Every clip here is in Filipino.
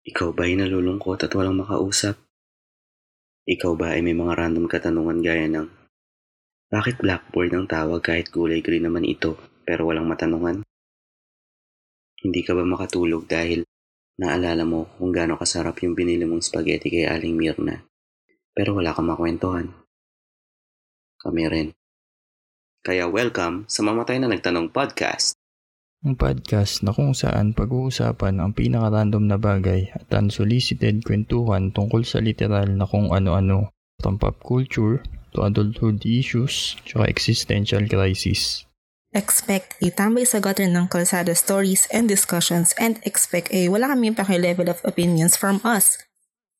Ikaw ba ay nalulungkot at walang makausap? Ikaw ba ay may mga random katanungan gaya ng Bakit blackboard ang tawag kahit gulay green naman ito pero walang matanungan? Hindi ka ba makatulog dahil naalala mo kung gaano kasarap yung binili mong spaghetti kay Aling Mirna pero wala kang makwentuhan? Kami rin. Kaya welcome sa Mamatay na Nagtanong Podcast. Ang podcast na kung saan pag-uusapan ang pinaka-random na bagay at unsolicited kwentuhan tungkol sa literal na kung ano-ano from pop culture to adulthood issues tsaka existential crisis. Expect a tambay sa gutter ng kalsada stories and discussions and expect a wala kami paki-level of opinions from us.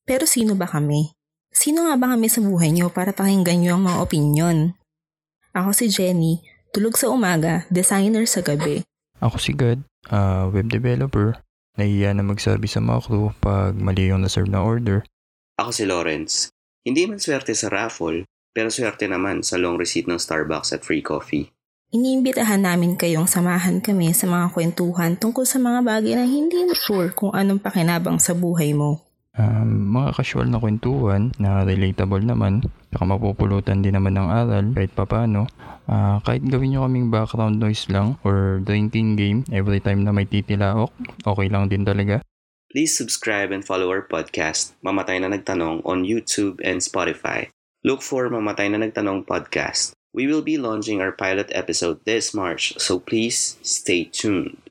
Pero sino ba kami? Sino nga ba kami sa buhay niyo para pakinggan niyo ang mga opinion? Ako si Jenny, tulog sa umaga, designer sa gabi. Ako si God, uh, web developer. Nahiya na magsabi sa mga crew pag mali yung naserve na order. Ako si Lawrence. Hindi man swerte sa raffle, pero swerte naman sa long receipt ng Starbucks at free coffee. Iniimbitahan namin kayong samahan kami sa mga kwentuhan tungkol sa mga bagay na hindi mo sure kung anong pakinabang sa buhay mo. Um, mga casual na kwentuhan na relatable naman, saka mapupulutan din naman ng aral kahit papano. Uh, kahit gawin nyo kaming background noise lang or drinking game every time na may titilaok, okay lang din talaga. Please subscribe and follow our podcast, Mamatay na Nagtanong, on YouTube and Spotify. Look for Mamatay na Nagtanong podcast. We will be launching our pilot episode this March, so please stay tuned.